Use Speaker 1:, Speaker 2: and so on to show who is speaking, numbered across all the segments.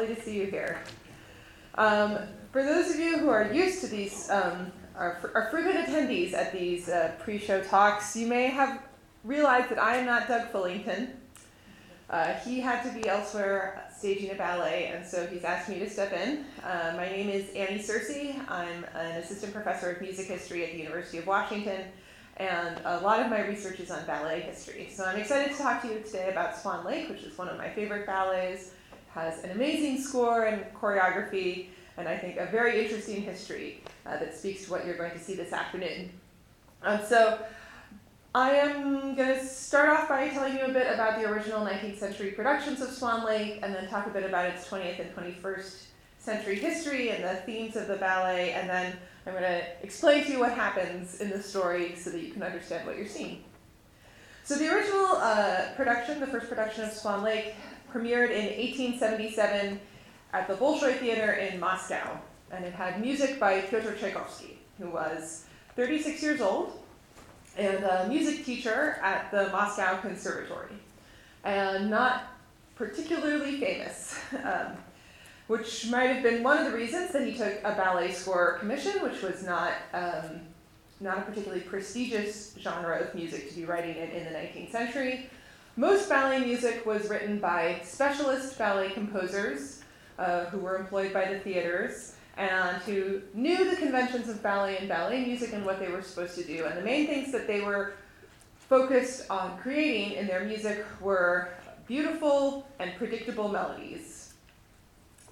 Speaker 1: lovely to see you here. Um, for those of you who are used to these, um, are, are frequent attendees at these uh, pre-show talks, you may have realized that I am not Doug Fullington. Uh, he had to be elsewhere staging a ballet, and so he's asked me to step in. Uh, my name is Annie Searcy. I'm an assistant professor of music history at the University of Washington, and a lot of my research is on ballet history. So I'm excited to talk to you today about Swan Lake, which is one of my favorite ballets. Has an amazing score and choreography, and I think a very interesting history uh, that speaks to what you're going to see this afternoon. Um, so I am going to start off by telling you a bit about the original 19th century productions of Swan Lake and then talk a bit about its 20th and 21st century history and the themes of the ballet, and then I'm going to explain to you what happens in the story so that you can understand what you're seeing. So, the original uh, production, the first production of Swan Lake, premiered in 1877 at the Bolshoi Theater in Moscow, and it had music by Pyotr Tchaikovsky, who was 36 years old and a music teacher at the Moscow Conservatory, and not particularly famous, um, which might have been one of the reasons that he took a ballet score commission, which was not um, not a particularly prestigious genre of music to be writing in in the 19th century. Most ballet music was written by specialist ballet composers uh, who were employed by the theaters and who knew the conventions of ballet and ballet music and what they were supposed to do. And the main things that they were focused on creating in their music were beautiful and predictable melodies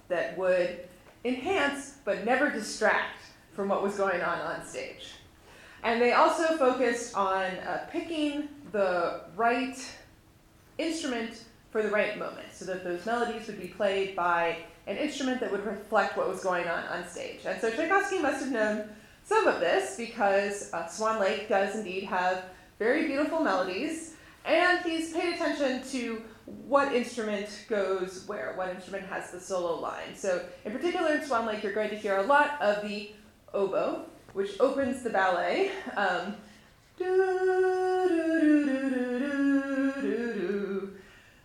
Speaker 1: that would enhance but never distract from what was going on on stage. And they also focused on uh, picking the right instrument for the right moment so that those melodies would be played by an instrument that would reflect what was going on on stage. And so Tchaikovsky must have known some of this because uh, Swan Lake does indeed have very beautiful melodies, and he's paid attention to what instrument goes where, what instrument has the solo line. So, in particular, in Swan Lake, you're going to hear a lot of the oboe, which opens the ballet. Um,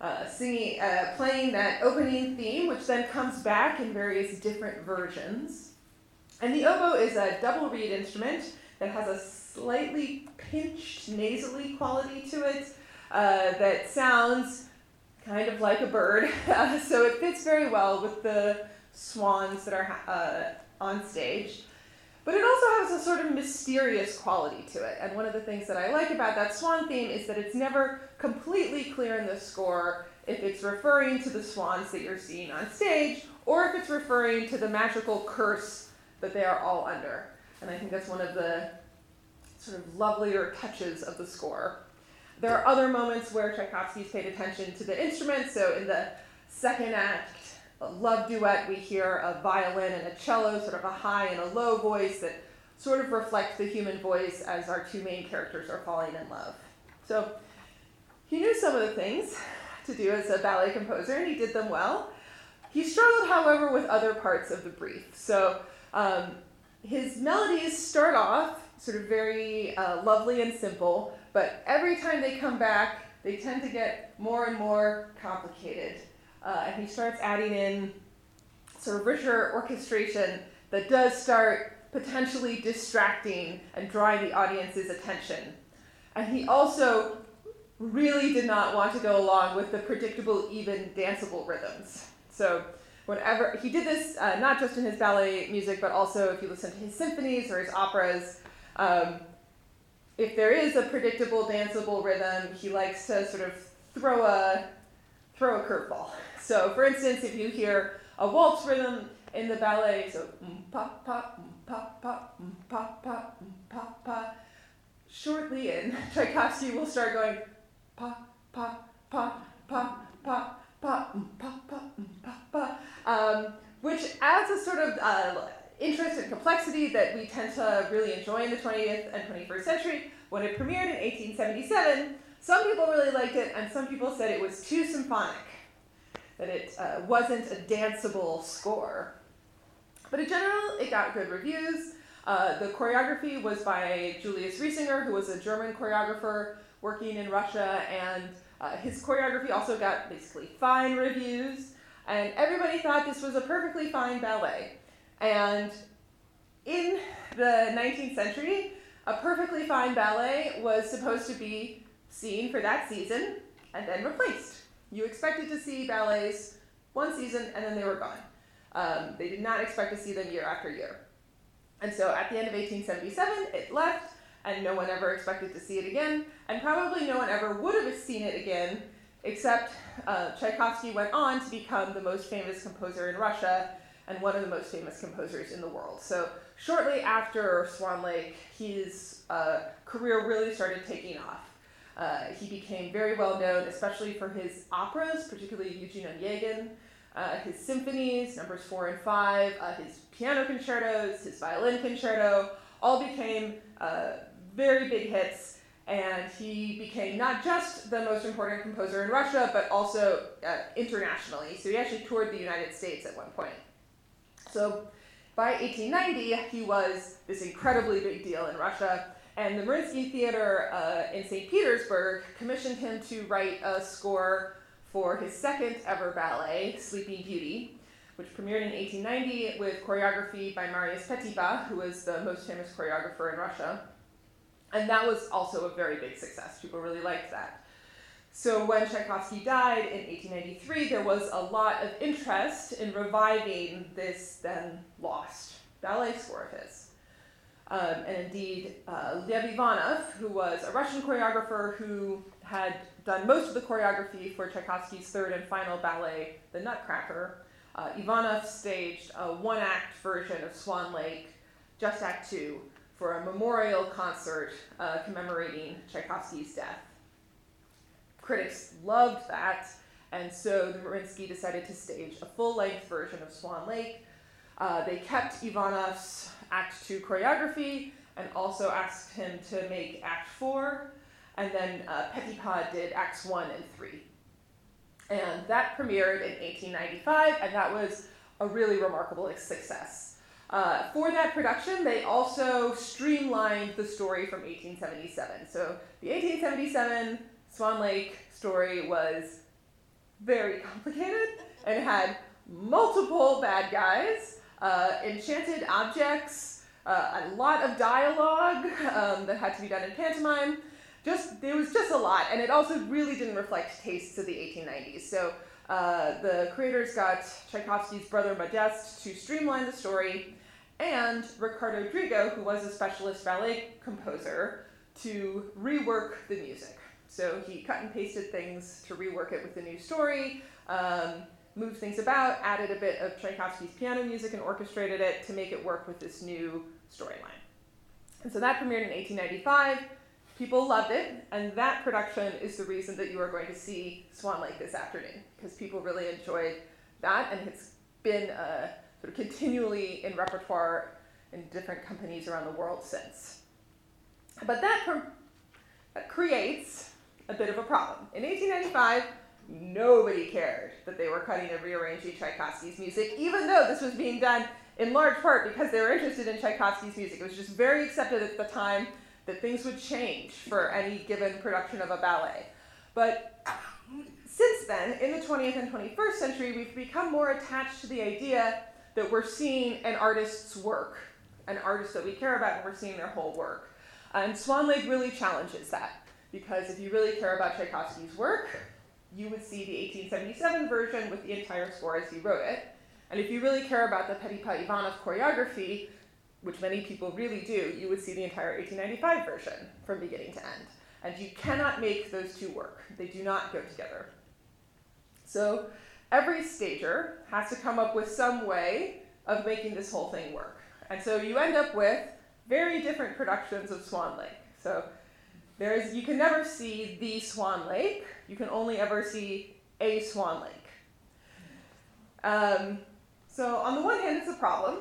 Speaker 1: uh, singing, uh, playing that opening theme, which then comes back in various different versions. And the oboe is a double reed instrument that has a slightly pinched nasally quality to it uh, that sounds kind of like a bird. so it fits very well with the swans that are uh, on stage. But it also has a sort of mysterious quality to it. And one of the things that I like about that swan theme is that it's never completely clear in the score if it's referring to the swans that you're seeing on stage or if it's referring to the magical curse that they are all under. And I think that's one of the sort of lovelier touches of the score. There are other moments where Tchaikovsky's paid attention to the instruments. So in the second act, love duet, we hear a violin and a cello, sort of a high and a low voice that sort of reflects the human voice as our two main characters are falling in love. So he knew some of the things to do as a ballet composer, and he did them well. He struggled, however, with other parts of the brief. So um, his melodies start off sort of very uh, lovely and simple, but every time they come back, they tend to get more and more complicated. Uh, and he starts adding in sort of richer orchestration that does start potentially distracting and drawing the audience's attention. And he also really did not want to go along with the predictable, even danceable rhythms. So, whenever he did this, uh, not just in his ballet music, but also if you listen to his symphonies or his operas, um, if there is a predictable, danceable rhythm, he likes to sort of throw a throw a curveball. So, for instance, if you hear a waltz rhythm in the ballet, so pa pa pa pa pa pa pa pa, shortly in Tchaikovsky will start going pa pa pa pa pa pa pa pa pa pa, um, which adds a sort of uh, interest and complexity that we tend to really enjoy in the 20th and 21st century. When it premiered in 1877, some people really liked it, and some people said it was too symphonic that it uh, wasn't a danceable score. But in general, it got good reviews. Uh, the choreography was by Julius Reisinger, who was a German choreographer working in Russia, and uh, his choreography also got basically fine reviews. And everybody thought this was a perfectly fine ballet. And in the 19th century, a perfectly fine ballet was supposed to be seen for that season and then replaced. You expected to see ballets one season and then they were gone. Um, they did not expect to see them year after year. And so at the end of 1877, it left, and no one ever expected to see it again, and probably no one ever would have seen it again, except uh, Tchaikovsky went on to become the most famous composer in Russia and one of the most famous composers in the world. So shortly after Swan Lake, his uh, career really started taking off. Uh, he became very well known, especially for his operas, particularly Eugene Onegin, uh, his symphonies, numbers four and five, uh, his piano concertos, his violin concerto, all became uh, very big hits. And he became not just the most important composer in Russia, but also uh, internationally. So he actually toured the United States at one point. So by 1890, he was this incredibly big deal in Russia. And the Mariinsky Theater uh, in St. Petersburg commissioned him to write a score for his second ever ballet, Sleeping Beauty, which premiered in 1890 with choreography by Marius Petipa, who was the most famous choreographer in Russia. And that was also a very big success. People really liked that. So when Tchaikovsky died in 1893, there was a lot of interest in reviving this then lost ballet score of his. Um, and indeed, uh, Lev Ivanov, who was a Russian choreographer who had done most of the choreography for Tchaikovsky's third and final ballet, The Nutcracker, uh, Ivanov staged a one act version of Swan Lake, just Act Two, for a memorial concert uh, commemorating Tchaikovsky's death. Critics loved that, and so the Mariinsky decided to stage a full length version of Swan Lake. Uh, they kept Ivanov's Act Two choreography and also asked him to make Act Four, and then uh, Petipa did Acts One and Three. And that premiered in 1895, and that was a really remarkable success. Uh, for that production, they also streamlined the story from 1877. So the 1877 Swan Lake story was very complicated and had multiple bad guys uh, enchanted objects, uh, a lot of dialogue um, that had to be done in pantomime. Just there was just a lot, and it also really didn't reflect tastes of the 1890s. So uh, the creators got Tchaikovsky's brother Modeste to streamline the story, and Riccardo Drigo, who was a specialist ballet composer, to rework the music. So he cut and pasted things to rework it with the new story. Um, moved things about, added a bit of Tchaikovsky's piano music, and orchestrated it to make it work with this new storyline. And so that premiered in 1895. People loved it, and that production is the reason that you are going to see Swan Lake this afternoon, because people really enjoyed that, and it's been uh, sort of continually in repertoire in different companies around the world since. But that, that creates a bit of a problem. In 1895, nobody cared that they were cutting and rearranging Tchaikovsky's music, even though this was being done in large part because they were interested in Tchaikovsky's music. It was just very accepted at the time that things would change for any given production of a ballet. But since then, in the 20th and 21st century, we've become more attached to the idea that we're seeing an artist's work, an artist that we care about, and we're seeing their whole work. And Swan Lake really challenges that, because if you really care about Tchaikovsky's work, you would see the 1877 version with the entire score as he wrote it. And if you really care about the Petipa Ivanov choreography, which many people really do, you would see the entire 1895 version from beginning to end. And you cannot make those two work. They do not go together. So every stager has to come up with some way of making this whole thing work. And so you end up with very different productions of Swan Lake. So there's you can never see the Swan Lake you can only ever see a Swan Lake. Um, so, on the one hand, it's a problem,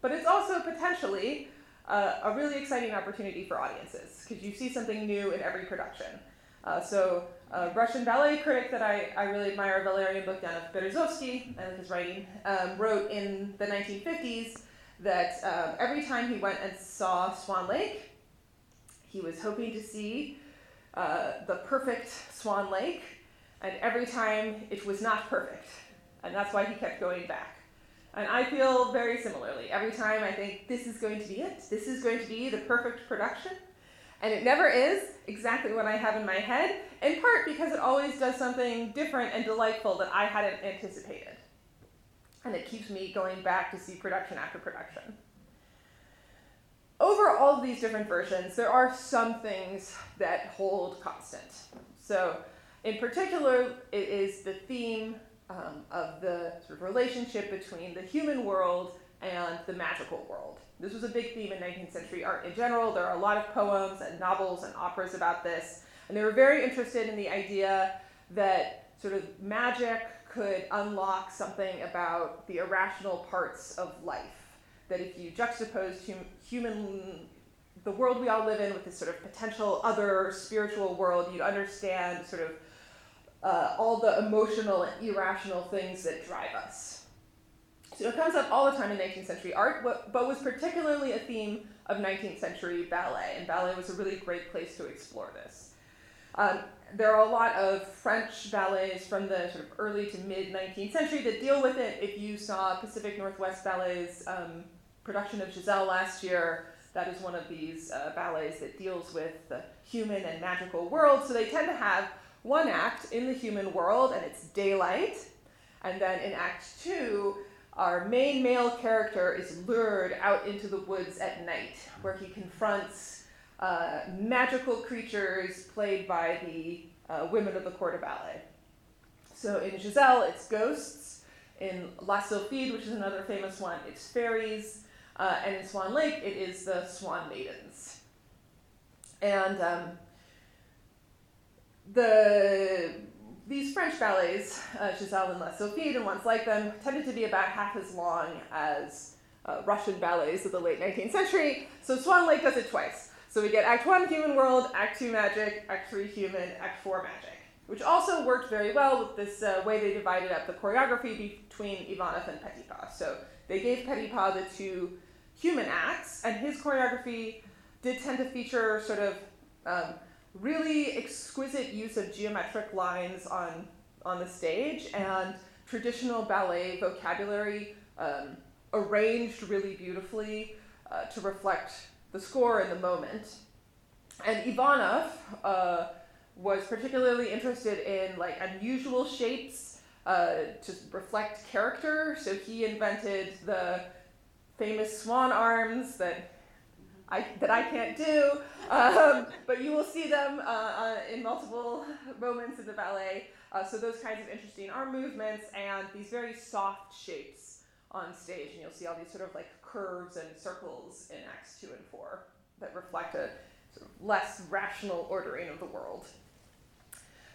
Speaker 1: but it's also potentially uh, a really exciting opportunity for audiences because you see something new in every production. Uh, so, a Russian ballet critic that I, I really admire, Valerian Bogdanov Berezovsky, I like his writing, um, wrote in the 1950s that um, every time he went and saw Swan Lake, he was hoping to see uh, the perfect Swan Lake, and every time it was not perfect. And that's why he kept going back. And I feel very similarly. Every time I think this is going to be it, this is going to be the perfect production, and it never is exactly what I have in my head, in part because it always does something different and delightful that I hadn't anticipated. And it keeps me going back to see production after production. Over all of these different versions, there are some things that hold constant. So, in particular, it is the theme um, of the sort of relationship between the human world and the magical world. This was a big theme in 19th century art in general. There are a lot of poems and novels and operas about this. And they were very interested in the idea that sort of magic could unlock something about the irrational parts of life. That if you juxtapose hum- human, the world we all live in with this sort of potential other spiritual world, you'd understand sort of uh, all the emotional and irrational things that drive us. So it comes up all the time in 19th century art, but was particularly a theme of 19th century ballet, and ballet was a really great place to explore this. Um, there are a lot of French ballets from the sort of early to mid 19th century that deal with it. If you saw Pacific Northwest Ballet's um, production of Giselle last year, that is one of these uh, ballets that deals with the human and magical world. So they tend to have one act in the human world, and it's daylight. And then in Act Two, our main male character is lured out into the woods at night, where he confronts uh, magical creatures played by the uh, women of the corps de ballet. So in Giselle, it's ghosts. In La Sylphide, which is another famous one, it's fairies. Uh, and in Swan Lake, it is the Swan Maidens. And um, the these French ballets, uh, Giselle and La Sylphide and ones like them, tended to be about half as long as uh, Russian ballets of the late 19th century. So Swan Lake does it twice. So we get Act 1 human world, Act 2 magic, Act 3 human, Act 4 magic, which also worked very well with this uh, way they divided up the choreography between Ivanov and Petipa. So they gave Petipa the two human acts, and his choreography did tend to feature sort of um, really exquisite use of geometric lines on on the stage and traditional ballet vocabulary um, arranged really beautifully uh, to reflect the score and the moment. And Ivanov uh, was particularly interested in like unusual shapes uh, to reflect character. So he invented the famous swan arms that I, that I can't do, um, but you will see them uh, uh, in multiple moments in the ballet. Uh, so those kinds of interesting arm movements and these very soft shapes on stage, and you'll see all these sort of like curves and circles in Acts two and four that reflect a sort of less rational ordering of the world.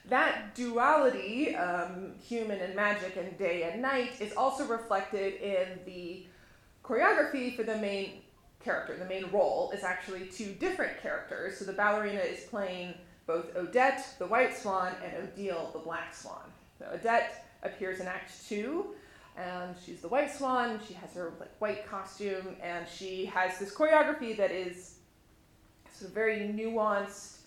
Speaker 1: That duality, um, human and magic and day and night, is also reflected in the choreography for the main character, the main role, is actually two different characters. So the ballerina is playing both Odette, the white swan, and Odile, the black swan. So Odette appears in Act Two, and she's the white swan. She has her like white costume, and she has this choreography that is sort of very nuanced,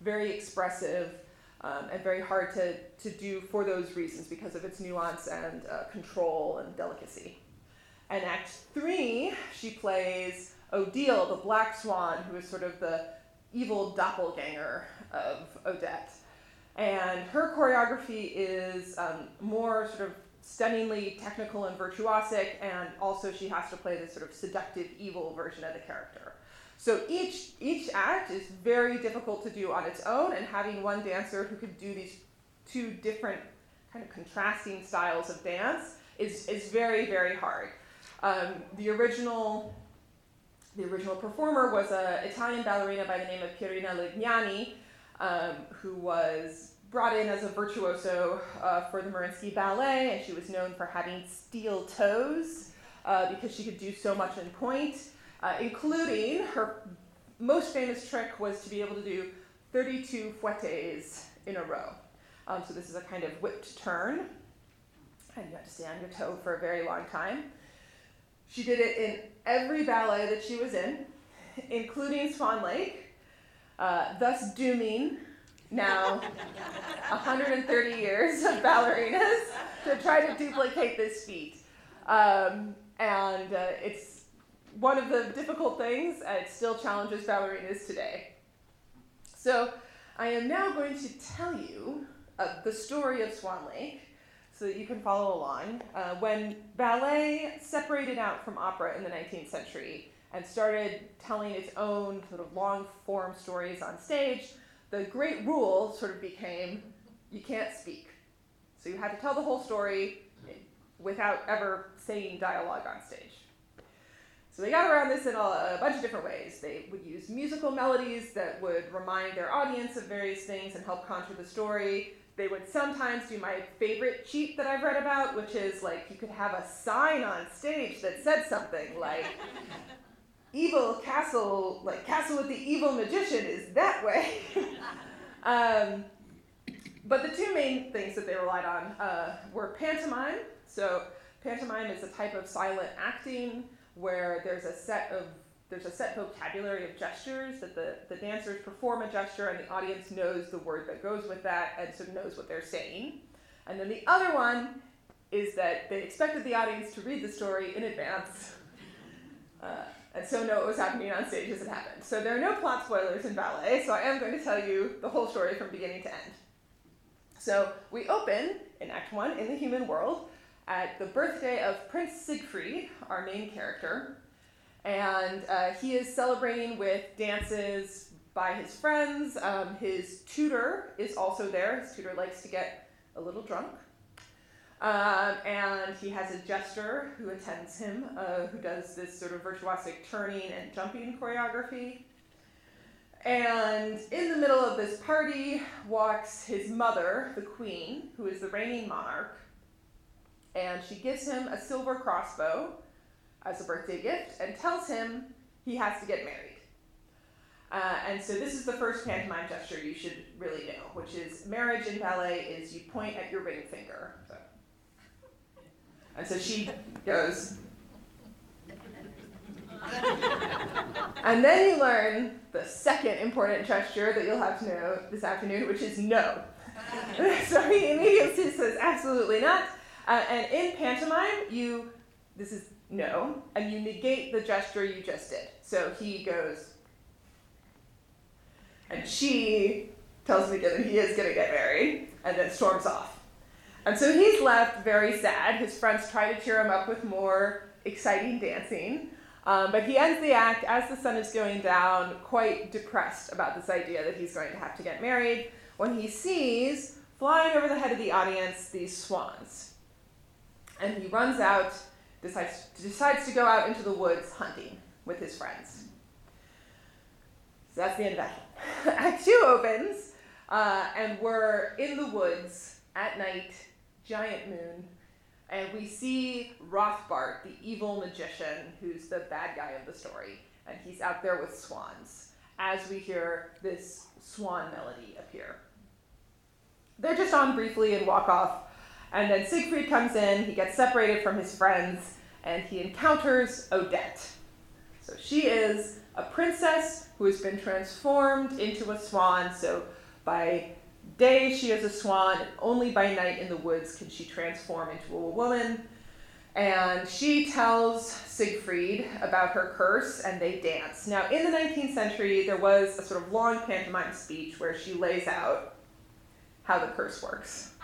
Speaker 1: very expressive, um, and very hard to, to do for those reasons because of its nuance and uh, control and delicacy. And Act Three, she plays Odile, the black swan, who is sort of the evil doppelganger of Odette. And her choreography is um, more sort of stunningly technical and virtuosic, and also she has to play this sort of seductive evil version of the character. So each each act is very difficult to do on its own, and having one dancer who could do these two different kind of contrasting styles of dance is, is very, very hard. Um, the original the original performer was an Italian ballerina by the name of Pierina Legnani, um, who was brought in as a virtuoso uh, for the Mariinsky Ballet, and she was known for having steel toes uh, because she could do so much en pointe, uh, including her most famous trick was to be able to do 32 fouettes in a row. Um, so this is a kind of whipped turn, and you have to stay on your toe for a very long time. She did it in every ballet that she was in, including Swan Lake, uh, thus dooming now 130 years of ballerinas to try to duplicate this feat. Um, and uh, it's one of the difficult things. Uh, it still challenges ballerinas today. So I am now going to tell you uh, the story of Swan Lake so that you can follow along. Uh, when ballet separated out from opera in the 19th century and started telling its own sort of long form stories on stage, the great rule sort of became you can't speak. So you had to tell the whole story without ever saying dialogue on stage. So they got around this in a, a, bunch of different ways. They would use musical melodies that would remind their audience of various things and help contour the story. They would sometimes do my favorite cheat that I've read about, which is like you could have a sign on stage that said something like, evil castle, like castle with the evil magician is that way. um, but the two main things that they relied on uh, were pantomime. So pantomime is a type of silent acting where there's a set of there's a set vocabulary of gestures that the, the dancers perform a gesture and the audience knows the word that goes with that and so knows what they're saying. And then the other one is that they expected the audience to read the story in advance. Uh, and so know what was happening on stage as it happened. So there are no plot spoilers in ballet, so I am going to tell you the whole story from beginning to end. So we open in Act One in the human world at the birthday of Prince Siegfried, our main character, and uh, he is celebrating with dances by his friends. Um, his tutor is also there. His tutor likes to get a little drunk. Um, and he has a jester who attends him, uh, who does this sort of virtuosic turning and jumping choreography. And in the middle of this party walks his mother, the queen, who is the reigning monarch, and she gives him a silver crossbow as a birthday gift and tells him he has to get married. Uh, and so this is the first pantomime gesture you should really know, which is marriage in ballet is you point at your ring finger. So. And so she goes. and then you learn the second important gesture that you'll have to know this afternoon, which is no. so he immediately says, absolutely not. Uh, and in pantomime, you, this is no, and you negate the gesture you just did. So he goes, and she tells me that he is going to get married, and then storms off. And so he's left very sad. His friends try to cheer him up with more exciting dancing. Um, but he ends the act as the sun is going down, quite depressed about this idea that he's going to have to get married, when he sees, flying over the head of the audience, these swans. And he runs out, decides, decides to go out into the woods hunting with his friends. So that's the end of Act Act 2 opens, uh, and we're in the woods at night giant moon, and we see Rothbart, the evil magician, who's the bad guy of the story, and he's out there with swans as we hear this swan melody appear. They're just on briefly and walk off, and then Siegfried comes in, he gets separated from his friends, and he encounters Odette. So she is a princess who has been transformed into a swan, so by day she is a swan, and only by night in the woods can she transform into a woman. And she tells Siegfried about her curse, and they dance. Now, in the 19th century, there was a sort of long pantomime speech where she lays out how the curse works.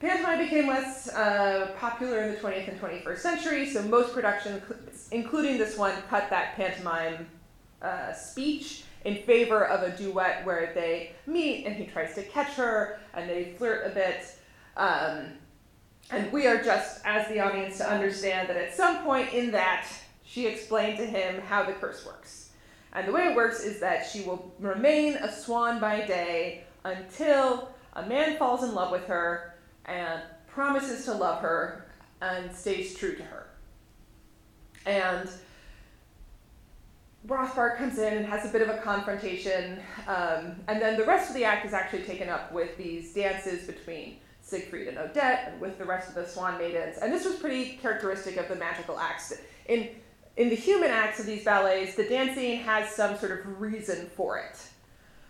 Speaker 1: Pantomime became less uh, popular in the 20th and 21st century, so most productions, including this one, cut that pantomime uh, speech in favor of a duet where they meet and he tries to catch her and they flirt a bit. Um, and we are just, as the audience, to understand that at some point in that, she explained to him how the curse works. And the way it works is that she will remain a swan by day until a man falls in love with her and promises to love her and stays true to her. And Rothbart comes in and has a bit of a confrontation, um, and then the rest of the act is actually taken up with these dances between Siegfried and Odette and with the rest of the Swan Maidens. And this was pretty characteristic of the magical acts. In, in the human acts of these ballets, the dancing has some sort of reason for it.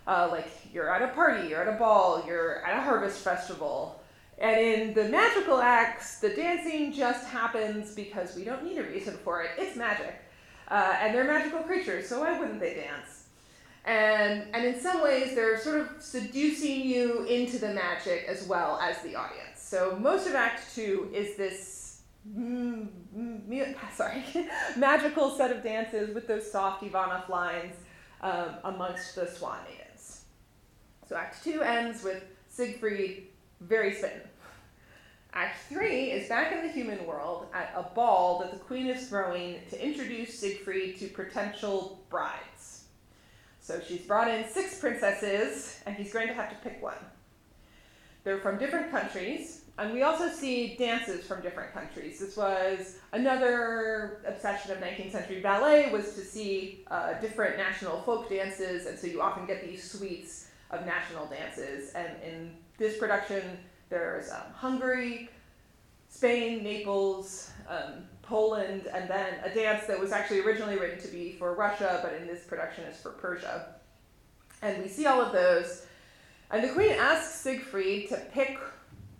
Speaker 1: Uh, like you're at a party, you're at a ball, you're at a harvest festival. And in the magical acts, the dancing just happens because we don't need a reason for it. It's magic. Uh, and they're magical creatures, so why wouldn't they dance? And, and in some ways, they're sort of seducing you into the magic as well as the audience. So most of Act Two is this mm, mm, sorry magical set of dances with those soft Ivanov lines um, amongst the swan maidens. So Act Two ends with Siegfried very smitten. Act 3 is back in the human world at a ball that the queen is throwing to introduce Siegfried to potential brides. So she's brought in six princesses, and he's going to have to pick one. They're from different countries, and we also see dances from different countries. This was another obsession of 19th century ballet was to see uh, different national folk dances, and so you often get these suites of national dances. And in this production, there's um, Hungary, Spain, Naples, um, Poland, and then a dance that was actually originally written to be for Russia, but in this production is for Persia. And we see all of those. And the queen asks Siegfried to pick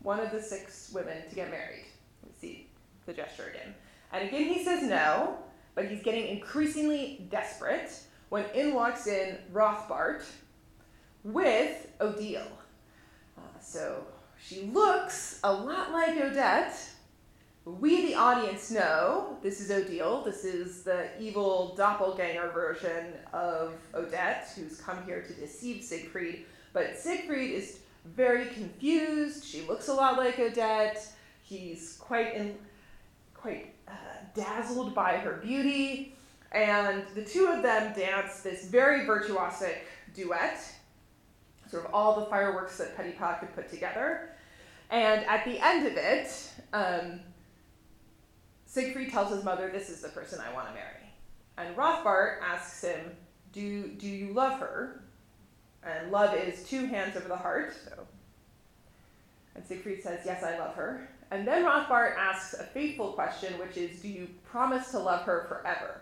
Speaker 1: one of the six women to get married. We see the gesture again. And again, he says no, but he's getting increasingly desperate when in walks in Rothbart with Odile. Uh, so she looks a lot like Odette. We, the audience, know this is Odile. This is the evil doppelganger version of Odette, who's come here to deceive Siegfried. But Siegfried is very confused. She looks a lot like Odette. He's quite in, quite uh, dazzled by her beauty, and the two of them dance this very virtuosic duet sort of all the fireworks that Petipa could put together. And at the end of it, um, Siegfried tells his mother, This is the person I want to marry. And Rothbart asks him, do, do you love her? And love is two hands over the heart. So. And Siegfried says, Yes, I love her. And then Rothbart asks a fateful question, which is, Do you promise to love her forever?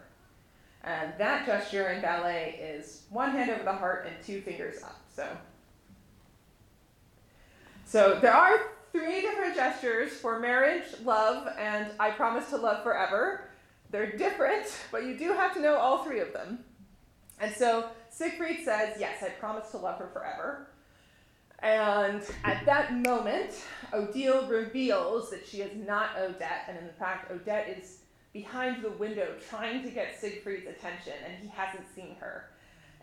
Speaker 1: And that gesture in ballet is one hand over the heart and two fingers up. So so there are three different gestures for marriage, love, and I promise to love forever. They're different, but you do have to know all three of them. And so Siegfried says, Yes, I promise to love her forever. And at that moment, Odile reveals that she is not Odette, and in fact, Odette is behind the window trying to get Siegfried's attention, and he hasn't seen her.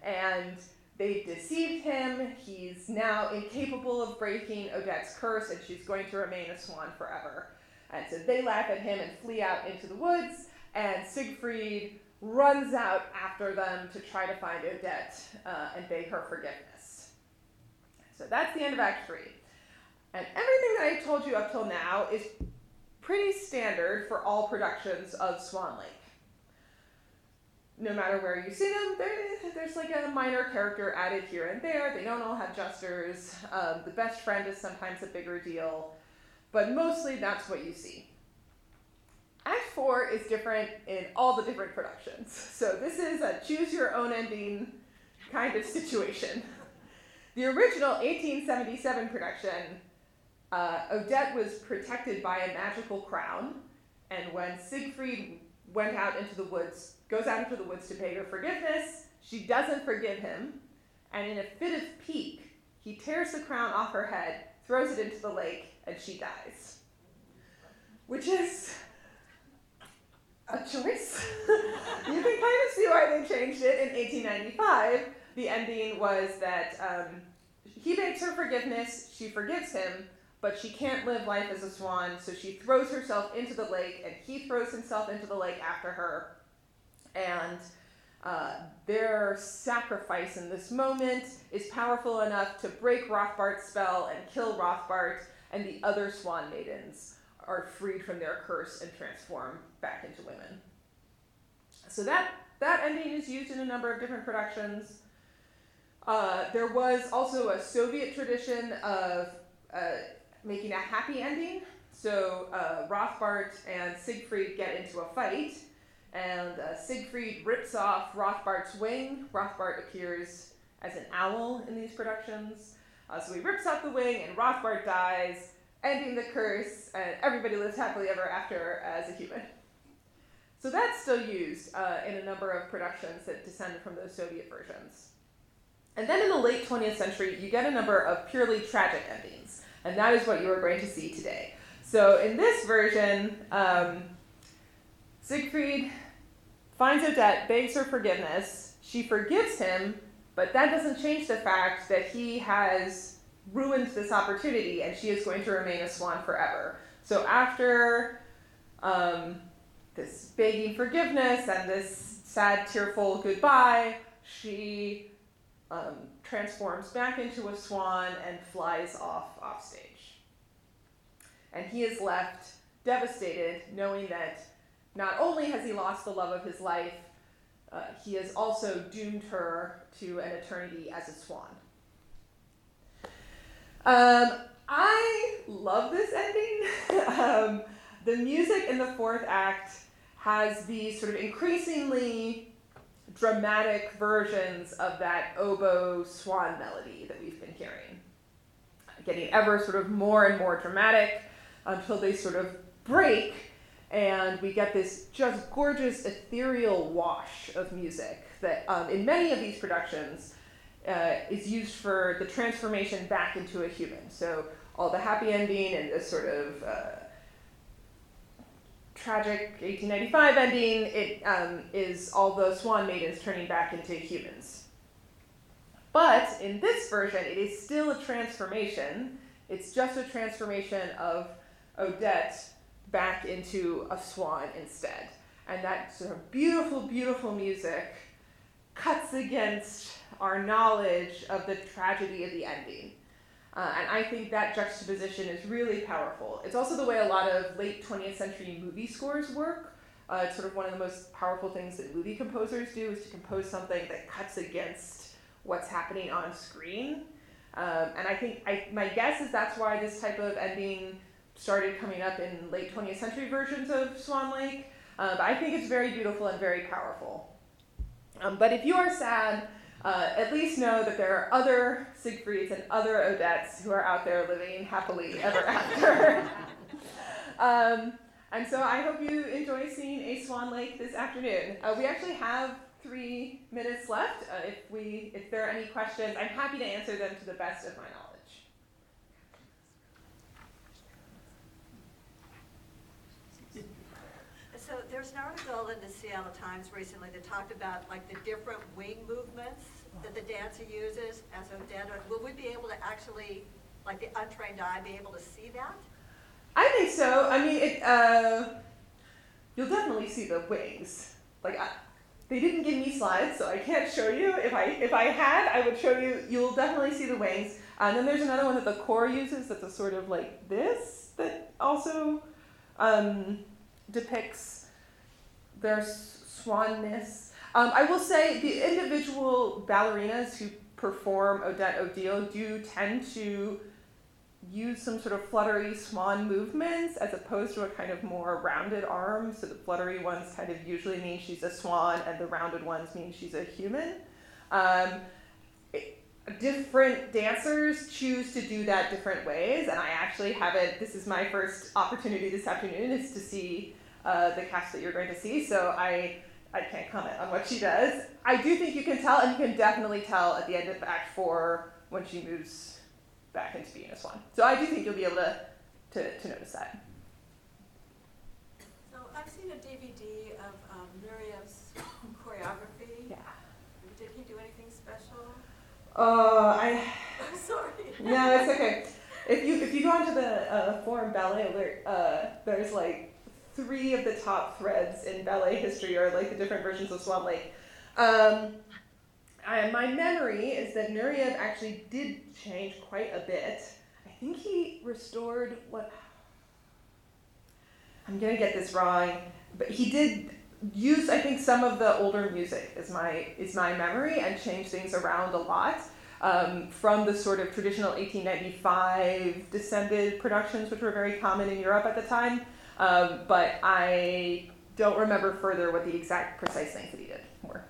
Speaker 1: And They've deceived him. He's now incapable of breaking Odette's curse, and she's going to remain a swan forever. And so they laugh at him and flee out into the woods, and Siegfried runs out after them to try to find Odette uh, and beg her forgiveness. So that's the end of Act 3. And everything that I told you up till now is pretty standard for all productions of Swan Lake no matter where you see them, there's like a minor character added here and there. They don't all have jesters. Um, the best friend is sometimes a bigger deal, but mostly that's what you see. Act 4 is different in all the different productions. So this is a choose your own ending kind of situation. The original 1877 production, uh, Odette was protected by a magical crown, and when Siegfried went out into the woods goes out into the woods to beg her forgiveness. She doesn't forgive him, and in a fit of pique, he tears the crown off her head, throws it into the lake, and she dies. Which is a choice. you can kind of see why they changed it in 1895. The ending was that um, he begs her forgiveness, she forgives him, but she can't live life as a swan, so she throws herself into the lake, and he throws himself into the lake after her and uh, their sacrifice in this moment is powerful enough to break Rothbart's spell and kill Rothbart, and the other swan maidens are freed from their curse and transform back into women. So that, that ending is used in a number of different productions. Uh, there was also a Soviet tradition of uh, making a happy ending. So uh, Rothbart and Siegfried get into a fight, and uh, Siegfried rips off Rothbart's wing. Rothbart appears as an owl in these productions. Uh, so he rips out the wing, and Rothbart dies, ending the curse, and everybody lives happily ever after as a human. So that's still used uh, in a number of productions that descend from those Soviet versions. And then in the late 20th century, you get a number of purely tragic endings, and that is what you are going to see today. So in this version, um, Siegfried finds Odette, begs her forgiveness. She forgives him, but that doesn't change the fact that he has ruined this opportunity and she is going to remain a swan forever. So after um, this begging forgiveness and this sad, tearful goodbye, she um, transforms back into a swan and flies off offstage. And he is left devastated, knowing that not only has he lost the love of his life, uh, he has also doomed her to an eternity as a swan. Um, I love this ending. um, the music in the fourth act has these sort of increasingly dramatic versions of that oboe swan melody that we've been hearing, getting ever sort of more and more dramatic until they sort of break and we get this just gorgeous ethereal wash of music that um, in many of these productions uh, is used for the transformation back into a human. So all the happy ending and this sort of uh, tragic 1895 ending, it um, is all the swan maidens turning back into humans. But in this version, it is still a transformation. It's just a transformation of Odette back into a swan instead. And that sort of beautiful, beautiful music cuts against our knowledge of the tragedy of the ending. Uh, and I think that juxtaposition is really powerful. It's also the way a lot of late 20th century movie scores work. Uh, it's sort of one of the most powerful things that movie composers do is to compose something that cuts against what's happening on screen. Um, and I think I, my guess is that's why this type of ending started coming up in late 20th century versions of Swan Lake. Uh, but I think it's very beautiful and very powerful. Um, but if you are sad, uh, at least know that there are other Siegfrieds and other Odettes who are out there living happily ever after. um, and so I hope you enjoy seeing a Swan Lake this afternoon. Uh, we actually have three minutes left. Uh, if we, if there are any questions, I'm happy to answer them to the best of my knowledge.
Speaker 2: So there's an article in the Seattle Times recently that talked about like the different wing movements that the dancer uses as Odette. Will we be able to actually, like the untrained eye, be able to see that?
Speaker 1: I think so. I mean, it, uh, you'll definitely see the wings. Like, I, they didn't give me slides, so I can't show you. If I if I had, I would show you. You'll definitely see the wings. And then there's another one that the corps uses. That's a sort of like this that also um, depicts their swanness. Um, I will say the individual ballerinas who perform Odette Odile do tend to use some sort of fluttery swan movements as opposed to a kind of more rounded arm. So the fluttery ones kind of usually mean she's a swan, and the rounded ones mean she's a human. Um, different dancers choose to do that different ways, and I actually haven't. This is my first opportunity this afternoon is to see uh, the cast that you're going to see. So I I can't comment on what she does. I do think you can tell, and you can definitely tell at the end of Act Four when she moves back into being a swan. So I do think you'll be able to to, to notice that.
Speaker 3: So I've seen a DVD of um, Nureyev's choreography.
Speaker 1: Yeah.
Speaker 3: Did he do anything special?
Speaker 1: Uh, I.
Speaker 3: I'm sorry.
Speaker 1: No, it's okay. If you if you go onto the uh, forum ballet alert, uh, there's like three of the top threads in ballet history are like the different versions of Swan Lake. Um, I, my memory is that Nureyev actually did change quite a bit. I think he restored what. I'm gonna get this wrong, but he did use I think some of the older music is my is my memory and change things around a lot. Um, from the sort of traditional 1895 descended productions, which were very common in Europe at the time, um, but I don't remember further what the exact precise things that he did were.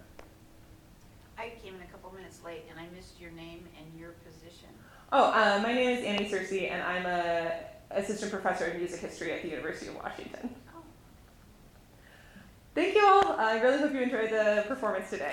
Speaker 2: I,
Speaker 4: came in a couple minutes late and I missed your name and your position.
Speaker 1: Oh, uh, my name is Annie Searcy, and I'm a assistant professor of music history at the University of Washington.
Speaker 4: Oh.
Speaker 1: Thank you all. I really hope you enjoyed the performance today.